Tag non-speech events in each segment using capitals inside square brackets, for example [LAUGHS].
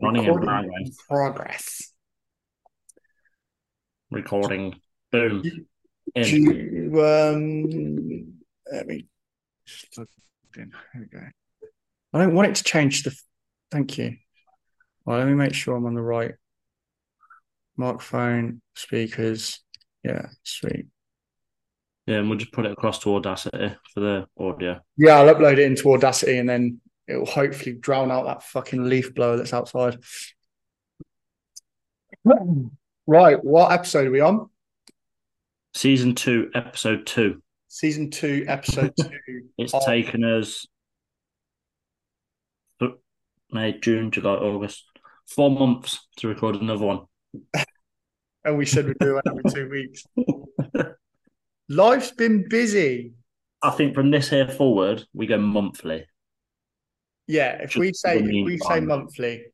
Running in Recording progress. in progress. Recording. Boom. Do In. you, um, let me. just log in. Here we go. I don't want it to change the. Thank you. Well, let me make sure I'm on the right microphone, speakers. Yeah, sweet. Yeah, and we'll just put it across to Audacity for the audio. Yeah, I'll upload it into Audacity and then it will hopefully drown out that fucking leaf blower that's outside. [CLEARS THROAT] Right, what episode are we on? Season two, episode two. Season two, episode [LAUGHS] two. It's of- taken us May, June, July, August. Four months to record another one. [LAUGHS] and we said we'd do it every two weeks. [LAUGHS] Life's been busy. I think from this here forward, we go monthly. Yeah, if Just we say if we say monthly,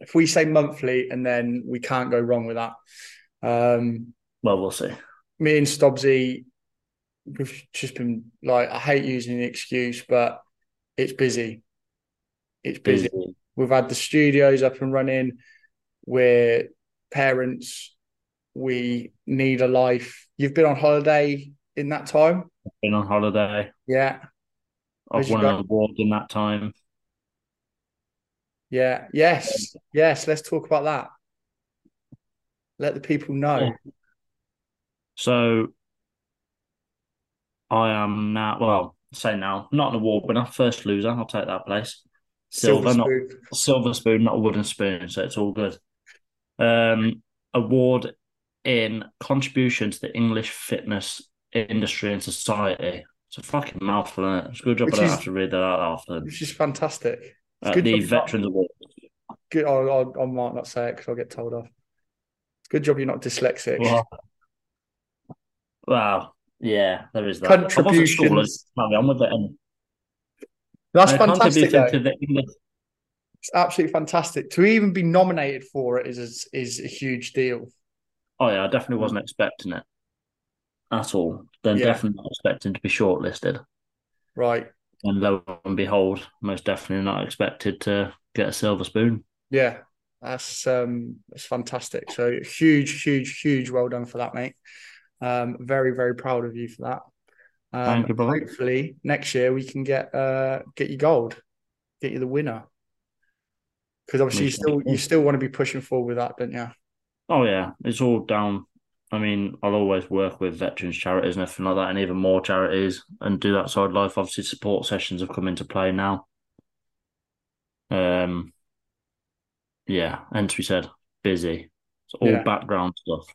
if we say monthly, and then we can't go wrong with that. Um, Well, we'll see. me and Stobbsy, we've just been like, I hate using the excuse, but it's busy. It's busy. We've had the studios up and running. We're parents. We need a life. You've been on holiday in that time, Been on holiday. yeah, I've won an award in that time. Yeah, yes, yes. Let's talk about that. Let the people know. So I am now, well, say now, not an award winner, first loser. I'll take that place. Silver, not spoon. silver spoon, not a wooden spoon, so it's all good. Um, award in contribution to the English fitness industry and society. It's a fucking mouthful, is it? It's a good job I don't have to read that out often. Which is fantastic. Uh, good the job you're not- Veterans Award. Good. I, I, I might not say it because I'll get told off. It's good job you're not dyslexic. Wow. Wow. Yeah, there is that. I was at school, Contributions. on with it. And That's I fantastic. to the It's absolutely fantastic. To even be nominated for it is is, is a huge deal. Oh yeah, I definitely wasn't expecting it at all. Then Yeah. definitely not expecting to be shortlisted. Right. And lo and behold, most definitely not expected to get a silver spoon. Yeah. That's um that's fantastic. So huge, huge, huge well done for that, mate. Um, very, very proud of you for that. Um, Thank you, brother. hopefully next year we can get uh get you gold, get you the winner. Because obviously you still you still want to be pushing forward with that, don't you? Oh yeah, it's all down. I mean, I'll always work with veterans charities and everything like that, and even more charities, and do that side of life. Obviously, support sessions have come into play now. Um, yeah, and to be said, busy. It's all Yeah. background stuff.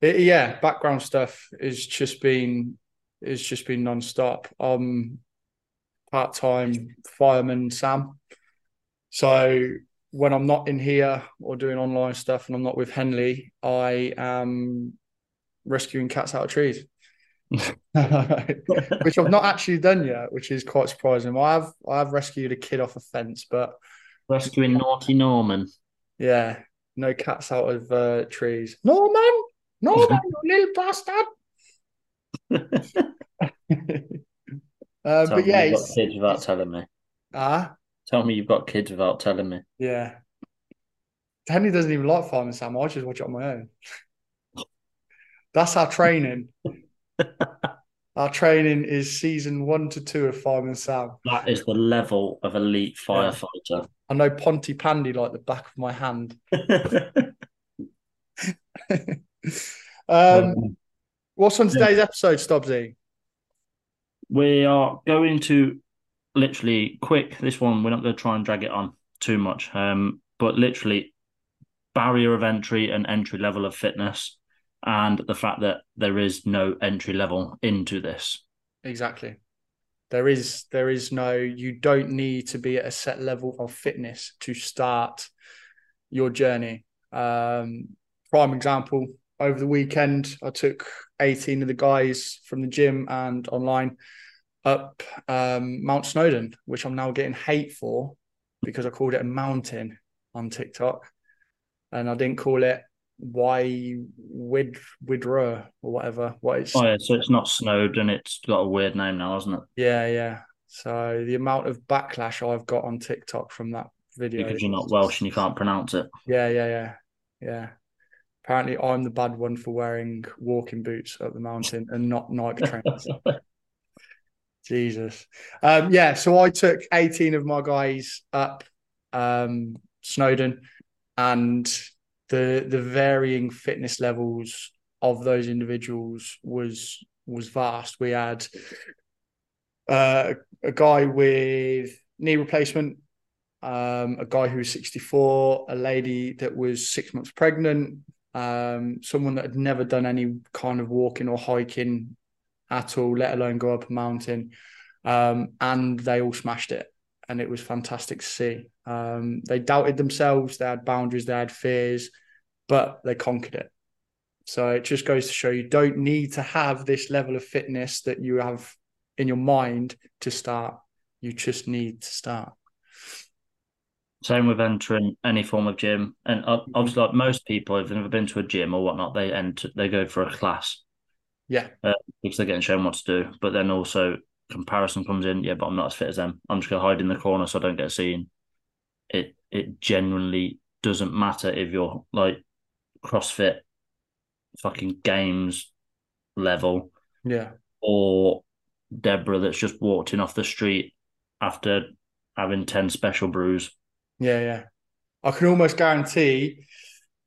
It- yeah, background stuff is just been is just been non-stop. Um part-time fireman Sam. So when I'm not in here or doing online stuff and I'm not with Henley, I am rescuing cats out of trees. [LAUGHS] which I've not actually done yet, which is quite surprising. I have I have rescued a kid off a fence, but Rescuing naughty Norman. yeah, no cats out of uh, trees. Norman, Norman, you little bastard. [LAUGHS] uh, but yeah, you've got it's, kids without telling me. ah, Tell me you've got kids without telling me. yeah. Henry doesn't even like Fireman Sam. I just watch it on my own. [LAUGHS] That's our training. [LAUGHS] our training is season one to two of Fireman Sam. That is the level of elite firefighter. I know Pontypandy like the back of my hand. [LAUGHS] um, what's on today's episode, Stobbsy? we are going to literally quick this one. We're not going to try and drag it on too much, um, but literally barrier of entry and entry level of fitness, and the fact that there is no entry level into this. Exactly. There is there is no you don't need to be at a set level of fitness to start your journey. Um, prime example, over the weekend I took 18 of the guys from the gym and online up um, Mount Snowdon, which I'm now getting hate for because I called it a mountain on TikTok. And I didn't call it why Wid Widra or whatever. What it's Oh yeah, so it's not Snowdon. it's got a weird name now, hasn't it? Yeah, yeah. So the amount of backlash I've got on TikTok from that video. because you're not Welsh and you can't pronounce it. Yeah, yeah, yeah, yeah. Apparently, I'm the bad one for wearing walking boots up the mountain and not Nike trainers. [LAUGHS] Jesus. Um, yeah, so I took 18 of my guys up um, Snowdon, and the the varying fitness levels of those individuals was was vast. We had uh, a guy with knee replacement, um, a guy who was 64, a lady that was six months pregnant, um, someone that had never done any kind of walking or hiking at all, let alone go up a mountain. Um, and they all smashed it. And it was fantastic to see. Um, they doubted themselves, they had boundaries, they had fears, but they conquered it. So it just goes to show you don't need to have this level of fitness that you have in your mind to start. You just need to start. Same with entering any form of gym, and obviously, like most people, if they've never been to a gym or whatnot, they enter, they go for a class. Yeah, uh, because they're getting shown what to do. But then also comparison comes in. Yeah, but I'm not as fit as them. I'm just gonna hide in the corner so I don't get seen. It it genuinely doesn't matter if you're like CrossFit, fucking games level, yeah, or Deborah that's just walked in off the street after having ten special brews. Yeah, yeah. I can almost guarantee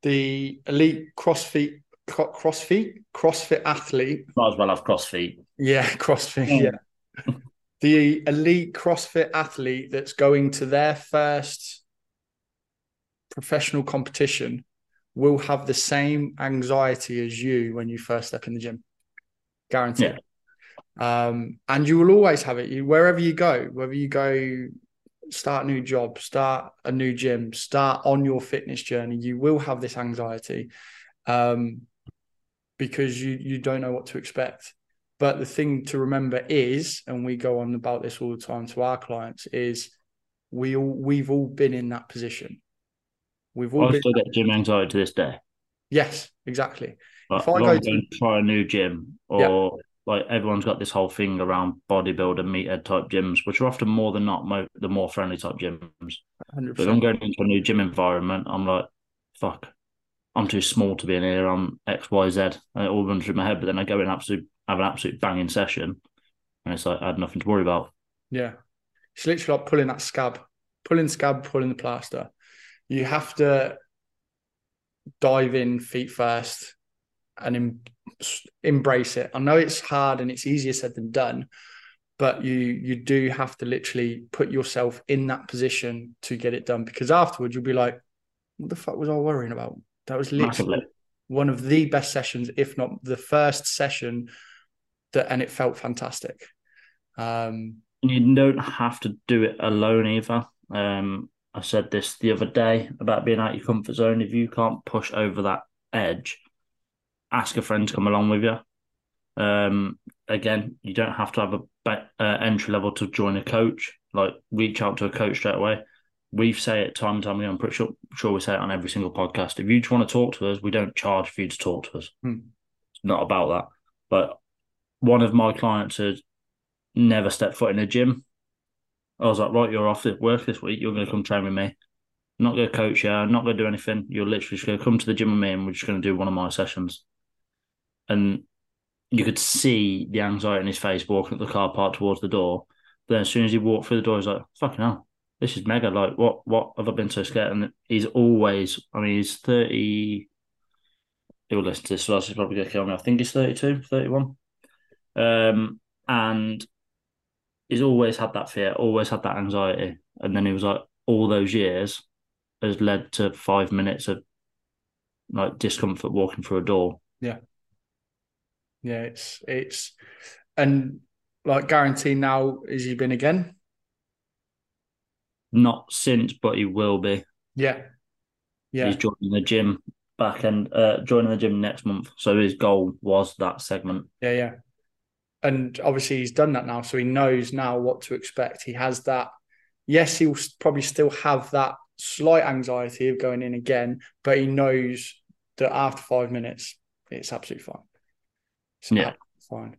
the elite CrossFit CrossFit CrossFit athlete. Might as well have CrossFit. Yeah, CrossFit. Yeah. [LAUGHS] the elite CrossFit athlete that's going to their first professional competition will have the same anxiety as you when you first step in the gym. Guaranteed. Yeah. Um, and you will always have it. You wherever you go, whether you go start a new job, start a new gym, start on your fitness journey, you will have this anxiety. Um, because you you don't know what to expect. But the thing to remember is, and we go on about this all the time to our clients, is we all we've all been in that position. We've all I still get gym anxiety to this day. Yes, exactly. If I go to try a new gym or yeah. like everyone's got this whole thing around bodybuilder meathead type gyms, which are often more than not mo- the more friendly type gyms. 100%. But I'm going into a new gym environment. I'm like, fuck, I'm too small to be in here. I'm X, Y, Z. It all runs through my head. But then I go in absolute, have an absolute banging session, and it's like I had nothing to worry about. Yeah, it's literally like pulling that scab, pulling scab, pulling the plaster. You have to dive in feet first and em- embrace it. I know it's hard and it's easier said than done, but you you do have to literally put yourself in that position to get it done because afterwards you'll be like, what the fuck was I worrying about? That was literally one of the best sessions, if not the first session that, and it felt fantastic. Um, you don't have to do it alone either. Um, I said this the other day about being out of your comfort zone. If you can't push over that edge, ask a friend to come along with you. Um, again, you don't have to have a uh, entry level to join a coach. Like reach out to a coach straight away we say it time and time again. I'm pretty sure, sure we say it on every single podcast. If you just want to talk to us, we don't charge for you to talk to us. Hmm. It's not about that. But one of my clients had never stepped foot in a gym. I was like, right, you're off work this week. You're going to come train with me. I'm not going to coach you. I'm not going to do anything. You're literally just going to come to the gym with me and we're just going to do one of my sessions. And you could see the anxiety in his face walking up the car park towards the door. Then as soon as he walked through the door, he's like, fucking hell this is mega. Like, what what have I been so scared? And he's always, I mean, he's 30. He'll listen to this, so he's probably going to kill me. I think he's 32, 31. Um, and he's always had that fear, always had that anxiety. And then he was like, all those years has led to five minutes of like discomfort walking through a door. Yeah. Yeah, it's, it's, and like guarantee now, has he been again? Not since, but he will be. Yeah. Yeah. He's joining the gym back and uh, joining the gym next month. So his goal was that segment. Yeah, yeah. And obviously he's done that now, so he knows now what to expect. He has that. Yes, he'll probably still have that slight anxiety of going in again, but he knows that after five minutes, it's absolutely fine. It's yeah, fine.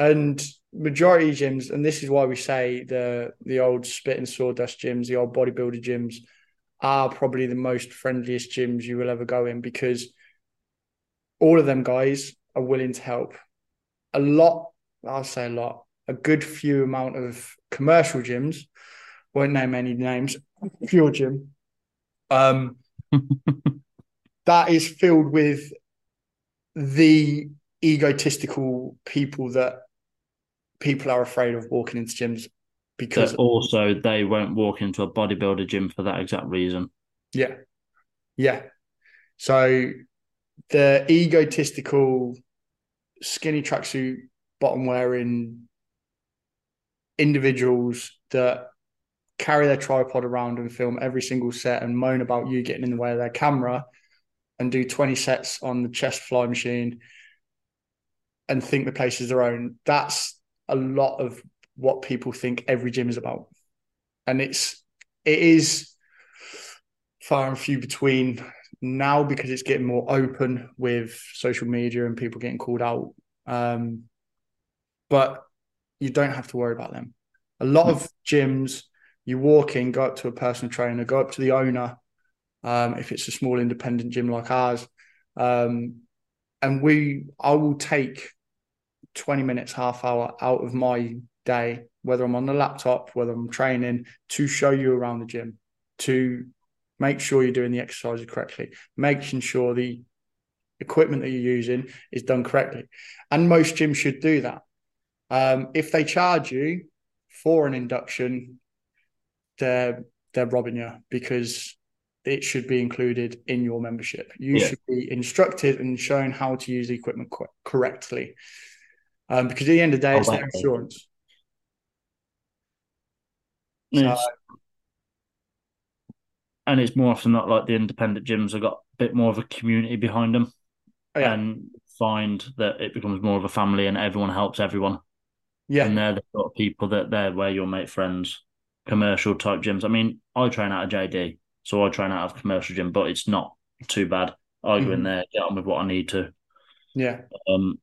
And majority gyms, and this is why we say the the old spit and sawdust gyms, the old bodybuilder gyms, are probably the most friendliest gyms you will ever go in because all of them guys are willing to help. A lot, I'll say a lot, a good few amount of commercial gyms, won't name any names, pure gym, um, [LAUGHS] that is filled with the egotistical people that people are afraid of walking into gyms because But also they won't walk into a bodybuilder gym for that exact reason. Yeah. Yeah. So the egotistical skinny tracksuit bottom wearing individuals that carry their tripod around and film every single set and moan about you getting in the way of their camera and do 20 sets on the chest fly machine and think the place is their own. That's a lot of what people think every gym is about. And it's it is far and few between now because it's getting more open with social media and people getting called out. Um, but you don't have to worry about them. A lot of gyms, you walk in, go up to a personal trainer, go up to the owner, um, if it's a small independent gym like ours. Um, and we, I will take 20 minutes, half hour out of my day, whether I'm on the laptop, whether I'm training, to show you around the gym, to make sure you're doing the exercises correctly, making sure the equipment that you're using is done correctly. And most gyms should do that. Um, if they charge you for an induction, they're they're robbing you because it should be included in your membership. You yeah. should be instructed and shown how to use the equipment co- correctly. Um, because at the end of the day, oh, it's their insurance. So, and it's more often not like the independent gyms have got a bit more of a community behind them oh, yeah. and find that it becomes more of a family and everyone helps everyone. Yeah. And they're the sort of people that they're where you'll make friends, commercial type gyms. I mean, I train out of JD, so I train out of commercial gym, but it's not too bad. I go mm-hmm. in there, get on with what I need to. Yeah. Um,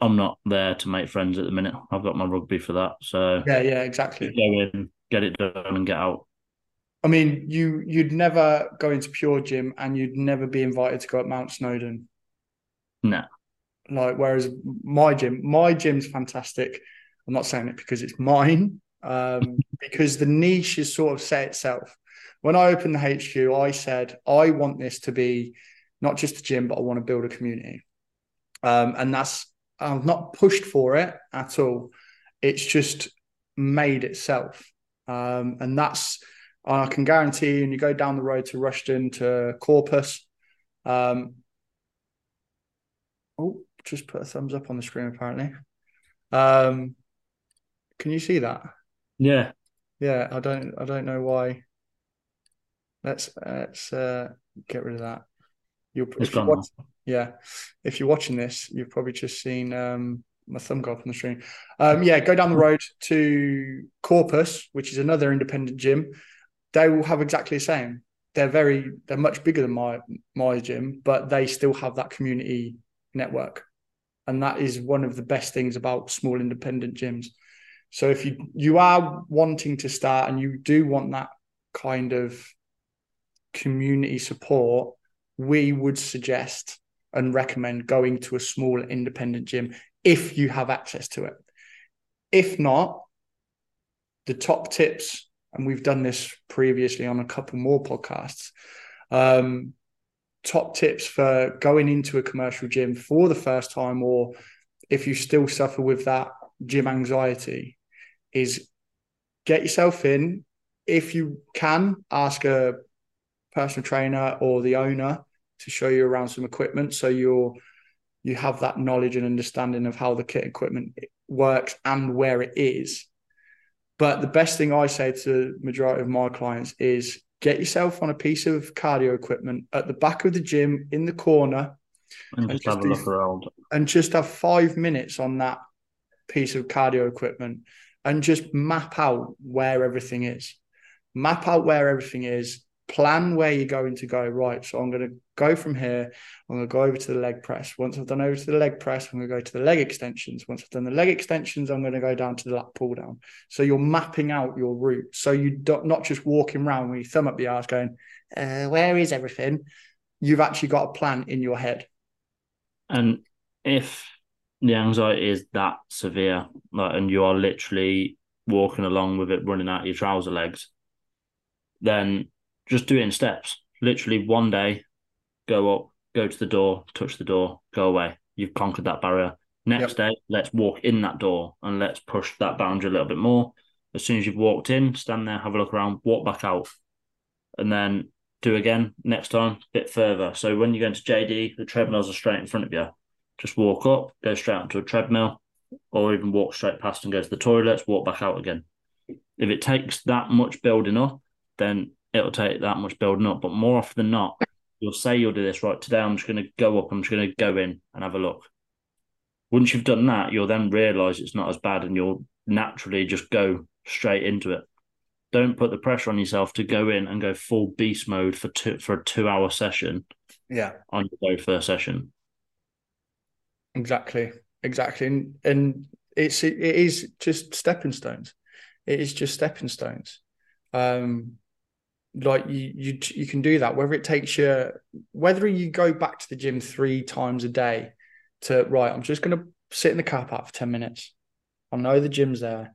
I'm not there to make friends at the minute. I've got my rugby for that. So yeah, yeah, exactly. Go in, get it done, and get out. I mean, you you'd never go into pure gym, and you'd never be invited to go at Mount Snowdon. No. Like whereas my gym, my gym's fantastic. I'm not saying it because it's mine, um, [LAUGHS] because the niche is sort of set itself. When I opened the HQ, I said I want this to be not just a gym, but I want to build a community. Um, and that's I've not pushed for it at all. It's just made itself. Um, and that's, I can guarantee you, and you go down the road to Rushden to Corpus. Um, oh, just put a thumbs up on the screen, apparently. Um, can you see that? Yeah. Yeah, I don't I don't know why. Let's let's uh, get rid of that. You'll, it's gone watch, yeah. If you're watching this, you've probably just seen um, my thumb go up on the screen. Um, yeah, go down the road to Corpus, which is another independent gym. They will have exactly the same. They're very, they're much bigger than my my gym, but they still have that community network, and that is one of the best things about small independent gyms. So if you you are wanting to start and you do want that kind of community support, we would suggest and recommend going to a small independent gym if you have access to it. If not, the top tips, and we've done this previously on a couple more podcasts. Um, top tips for going into a commercial gym for the first time, or if you still suffer with that gym anxiety, is get yourself in. If you can, ask a personal trainer or the owner to show you around some equipment. So you're you have that knowledge and understanding of how the kit equipment works and where it is. But the best thing i say to the majority of my clients is get yourself on a piece of cardio equipment at the back of the gym in the corner and, and just, have a look around. and just have five minutes on that piece of cardio equipment and just map out where everything is. Map out where everything is plan where you're going to go. Right. So I'm going to go from here. I'm going to go over to the leg press. Once I've done over to the leg press, I'm going to go to the leg extensions. Once I've done the leg extensions, I'm going to go down to the lat pull down. So you're mapping out your route. So you don't just walking around with your thumb up the arse going, uh, where is everything? You've actually got a plan in your head. And if the anxiety is that severe, like, and you are literally walking along with it running out your trouser legs, then just do it in steps. Literally one day, go up, go to the door, touch the door, go away. You've conquered that barrier. Next yep. day, let's walk in that door and let's push that boundary a little bit more. As soon as you've walked in, stand there, have a look around, walk back out, and then do again next time, a bit further. So when you go into JD, the treadmills are straight in front of you. Just walk up, go straight onto a treadmill, or even walk straight past and go to the toilets, walk back out again. If it takes that much building up, then it'll take that much building up. But more often than not, you'll say you'll do this right today. I'm just going to go up. I'm just going to go in and have a look. Once you've done that, you'll then realize it's not as bad, and you'll naturally just go straight into it. Don't put the pressure on yourself to go in and go full beast mode for two for a two hour session. Yeah, on your very first session. Exactly, exactly, and and it's it is just stepping stones. It is just stepping stones. Um, like you you you can do that whether it takes you whether you go back to the gym three times a day to right i'm just going to sit in the car park for 10 minutes. I know the gym's there.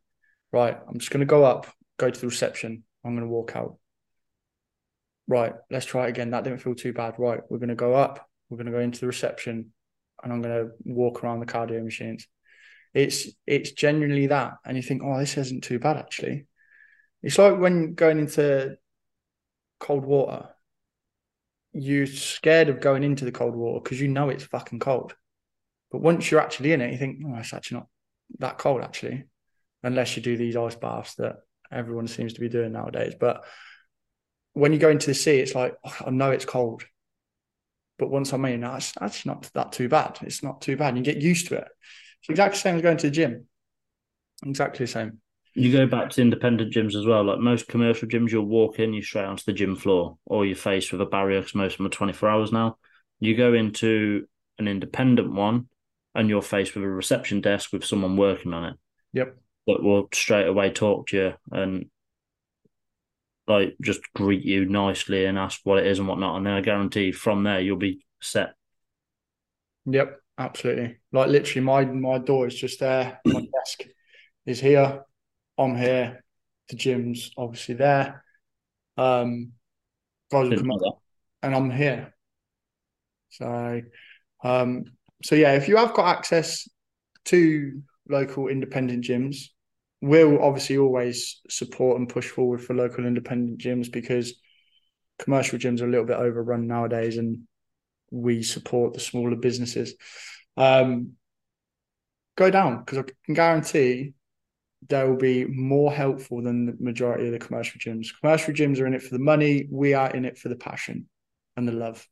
Right i'm just going to go up go to the reception. I'm going to walk out. Right let's try it again. That didn't feel too bad. Right we're going to go up. We're going to go into the reception and i'm going to walk around the cardio machines. It's it's genuinely that. And you think oh this isn't too bad actually. It's like when going into cold water, you're scared of going into the cold water because you know it's fucking cold. But once you're actually in it, you think, oh, it's actually not that cold, actually, unless you do these ice baths that everyone seems to be doing nowadays. But when you go into the sea, it's like, oh, I know it's cold. But once I'm in, that's, that's not that too bad. It's not too bad. You get used to it. It's exactly the same as going to the gym. Exactly the same. You go back to independent gyms as well. Like most commercial gyms, you'll walk in, you're straight onto the gym floor, or you're faced with a barrier because most of them are 24 hours now. You go into an independent one, and you're faced with a reception desk with someone working on it. Yep. That will straight away talk to you and like just greet you nicely and ask what it is and whatnot. And then I guarantee from there you'll be set. Yep, absolutely. Like literally, my my door is just there. My desk is here. I'm here. The gym's obviously there. Um, guys will come up, and I'm here. So, um, so yeah, if you have got access to local independent gyms, we'll obviously always support and push forward for local independent gyms because commercial gyms are a little bit overrun nowadays, and we support the smaller businesses. Um, go down because I can guarantee they will be more helpful than the majority of the commercial gyms. Commercial gyms are in it for the money. We are in it for the passion and the love.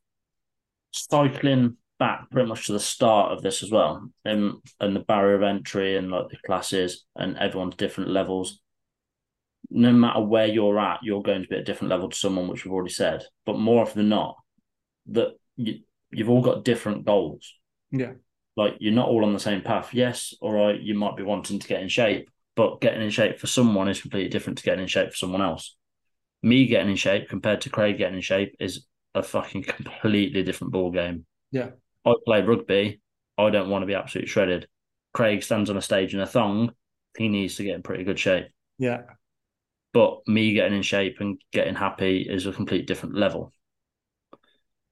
Cycling back pretty much to the start of this as well, and and the barrier of entry and like the classes and everyone's different levels. No matter where you're at, you're going to be at a different level to someone, which we've already said. But more often than not, that you you've all got different goals. Yeah. Like you're not all on the same path. Yes, all right, you might be wanting to get in shape, but getting in shape for someone is completely different to getting in shape for someone else. Me getting in shape compared to Craig getting in shape is a fucking [LAUGHS] completely different ball game. Yeah. I play rugby. I don't want to be absolutely shredded. Craig stands on a stage in a thong. He needs to get in pretty good shape. Yeah. But me getting in shape and getting happy is a complete different level.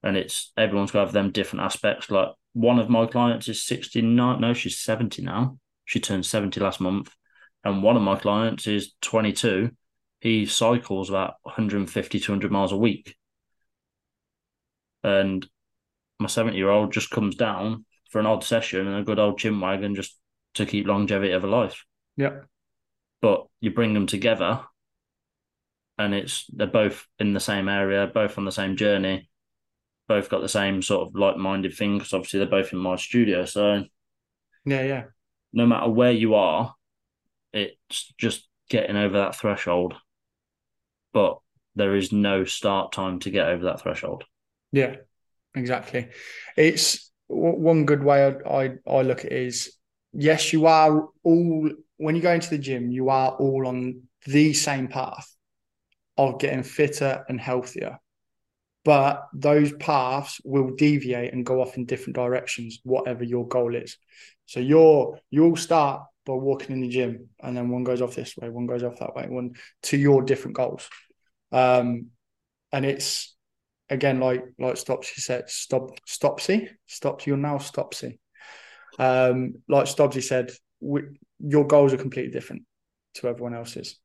And it's everyone's got to have them different aspects. Like one of my clients is 69. No, she's 70 now. She turned 70 last month and one of my clients is 22. He cycles about 150, 200 miles a week. And my 70 year old just comes down for an odd session and a good old chin wagon just to keep longevity of a life. Yeah. But you bring them together and it's they're both in the same area, both on the same journey, both got the same sort of like minded thing because obviously they're both in my studio. So yeah, yeah. No matter where you are, it's just getting over that threshold. But there is no start time to get over that threshold. Yeah, exactly. It's one good way I, I, I look at it is yes, you are all when you go into the gym, you are all on the same path of getting fitter and healthier. But those paths will deviate and go off in different directions, whatever your goal is. So you're you'll start by walking in the gym, and then one goes off this way, one goes off that way, one to your different goals. Um, and it's again like like Stopsy said, stop Stopsy, stops you're now Stopsy. Um, like Stopsy said, we, your goals are completely different to everyone else's.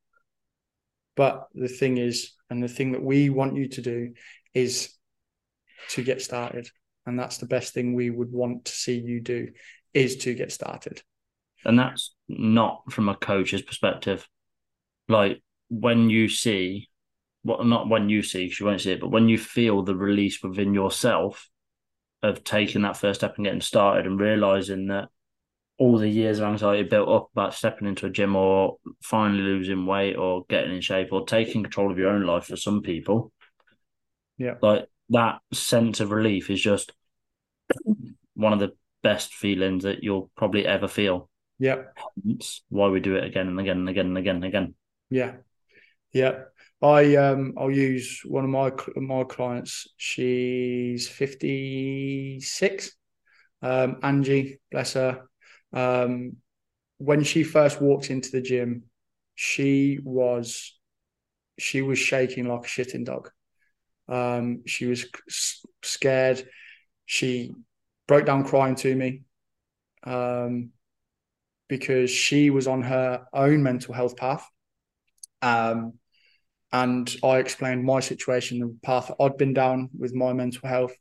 But the thing is, and the thing that we want you to do is to get started. And that's the best thing we would want to see you do is to get started. And that's not from a coach's perspective. Like when you see, well, not when you see, because you won't see it, but when you feel the release within yourself of taking that first step and getting started and realizing that all the years of anxiety built up about stepping into a gym or finally losing weight or getting in shape or taking control of your own life for some people. Yeah. Like that sense of relief is just one of the best feelings that you'll probably ever feel. Yeah. That's why we do it again and again and again and again and again. Yeah. Yeah. I um I'll use one of my my clients. She's 56. Um Angie, bless her. Um, when she first walked into the gym, she was she was shaking like a shitting dog. Um, she was scared. She broke down crying to me um, because she was on her own mental health path. Um, and I explained my situation, the path I'd been down with my mental health.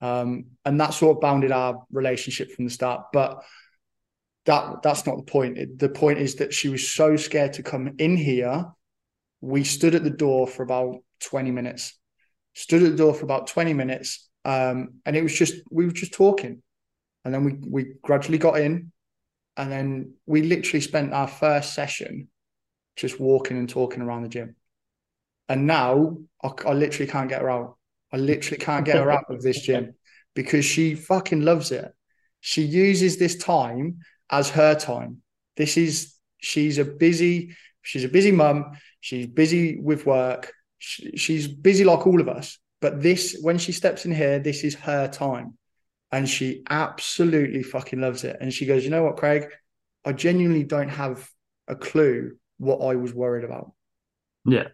Um, and that sort of bounded our relationship from the start. But that that's not the point. The point is that she was so scared to come in here. We stood at the door for about 20 minutes. Stood at the door for about 20 minutes. Um, and it was just we were just talking. And then we we gradually got in. And then we literally spent our first session just walking and talking around the gym. And now I, I literally can't get her out. I literally can't get her out of this gym because she fucking loves it. She uses this time as her time. This is she's a busy she's a busy mum. She's busy with work. She, she's busy like all of us. But this when she steps in here, this is her time, and she absolutely fucking loves it. And she goes, you know what, Craig, I genuinely don't have a clue what I was worried about. Yeah,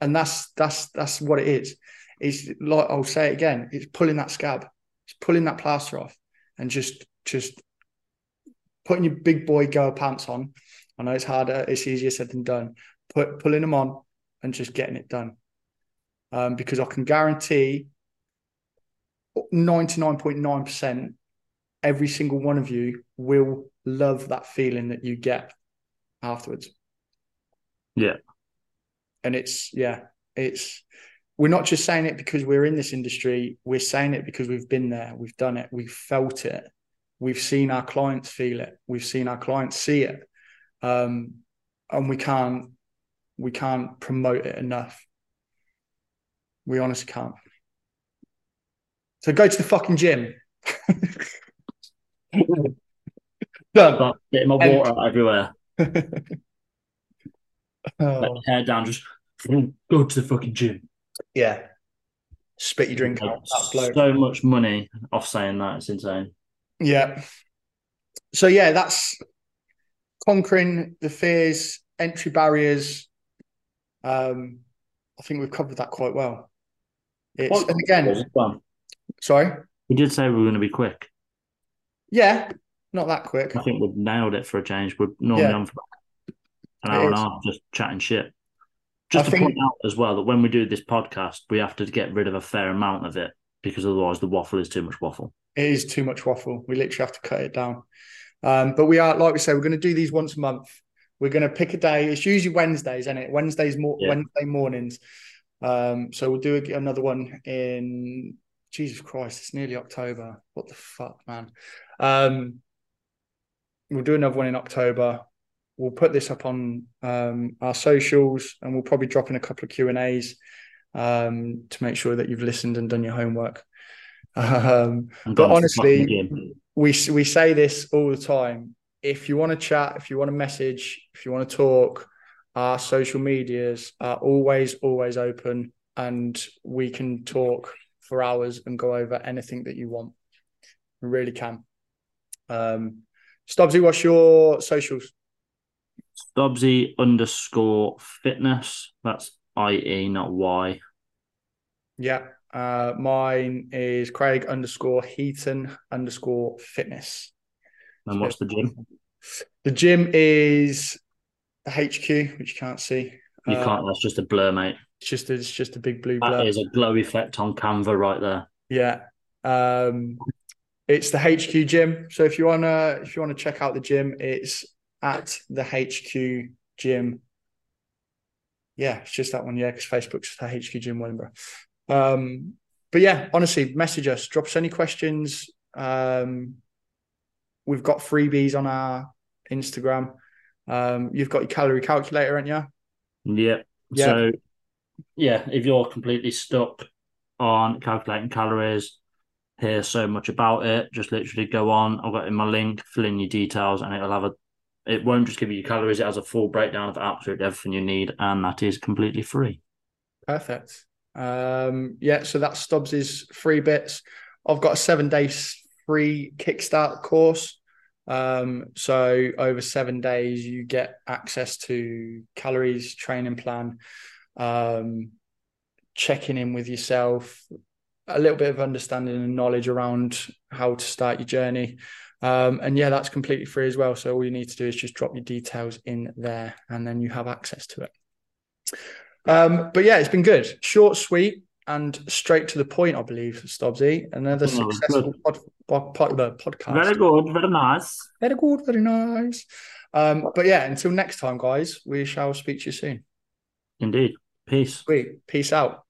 and that's that's that's what it is. It's like I'll say it again. It's pulling that scab. It's pulling that plaster off, and just just putting your big boy girl pants on. I know it's harder, it's easier said than done. Put pulling them on and just getting it done. Um, because I can guarantee 99.9% every single one of you will love that feeling that you get afterwards. Yeah. And it's, yeah, it's, we're not just saying it because we're in this industry, we're saying it because we've been there, we've done it, we've felt it. We've seen our clients feel it. We've seen our clients see it. Um, and we can't we can't promote it enough. We honestly can't so go to the fucking gym. Done. Getting my water out everywhere. [LAUGHS] Oh. hair down just [CLEARS THROAT] go to the fucking gym. Yeah. Spit your drink out. so much money off saying that it's insane. Yeah. So yeah, that's conquering the fears, entry barriers. Um, I think we've covered that quite well. It's and again, sorry, we did say we were going to be quick. Yeah, not that quick. I think we've nailed it for a change. We're normally yeah. on for an hour and a half just chatting shit. Just I to think... point out as well that when we do this podcast, we have to get rid of a fair amount of it because otherwise the waffle is too much waffle it is too much waffle. We literally have to cut it down. Um, but we are, like we say, we're going to do these once a month. We're going to pick a day. It's usually Wednesdays, isn't it? Wednesdays, more yeah. Wednesday mornings. Um, so we'll do another one in Jesus Christ. It's nearly October. What the fuck, man? Um, we'll do another one in October. We'll put this up on um, our socials, and we'll probably drop in a couple of Q and A's. um, to make sure that you've listened and done your homework. Um, but honestly, we we say this all the time. If you want to chat, if you want to message, if you want to talk, our social medias are always always open, and we can talk for hours and go over anything that you want. We really can. Um, Stobbsy, what's your socials? Stobbsy underscore fitness. That's IE, not Y. Yeah. Uh, mine is Craig underscore Heaton underscore fitness. And what's the gym? The gym is the HQ, which you can't see. You uh, can't. That's just a blur, mate. It's just it's just a big blue blur. That is a glow effect on Canva right there. Yeah. Um, it's the HQ gym. So if you wanna if you wanna check out the gym, it's at the HQ gym. Yeah, it's just that one. Yeah, because Facebook's the HQ gym Wellingborough. Um, but yeah, honestly, message us, drop us any questions. Um, we've got freebies on our Instagram. Um, you've got your calorie calculator, haven't you? Yeah. yeah. So, yeah, if you're completely stuck on calculating calories, hear so much about it, just literally go on. I've got in my link, fill in your details, and it'll have a. It won't just give you calories; it has a full breakdown of absolutely everything you need, and that is completely free. Perfect. Um, yeah, so that's Stubbs's free bits. I've got a seven days free kickstart course. Um, so over seven days, you get access to calories, training plan, um, checking in with yourself, a little bit of understanding and knowledge around how to start your journey. Um, and yeah, that's completely free as well. So all you need to do is just drop your details in there and then you have access to it. Um, but yeah, it's been good. Short, sweet, and straight to the point, I believe, Stobbsy. Another oh, successful pod, pod, pod, uh, podcast. Very good, very nice. Very good, very nice. Um, but yeah, until next time, guys, we shall speak to you soon. Indeed. Peace. Sweet. Peace out.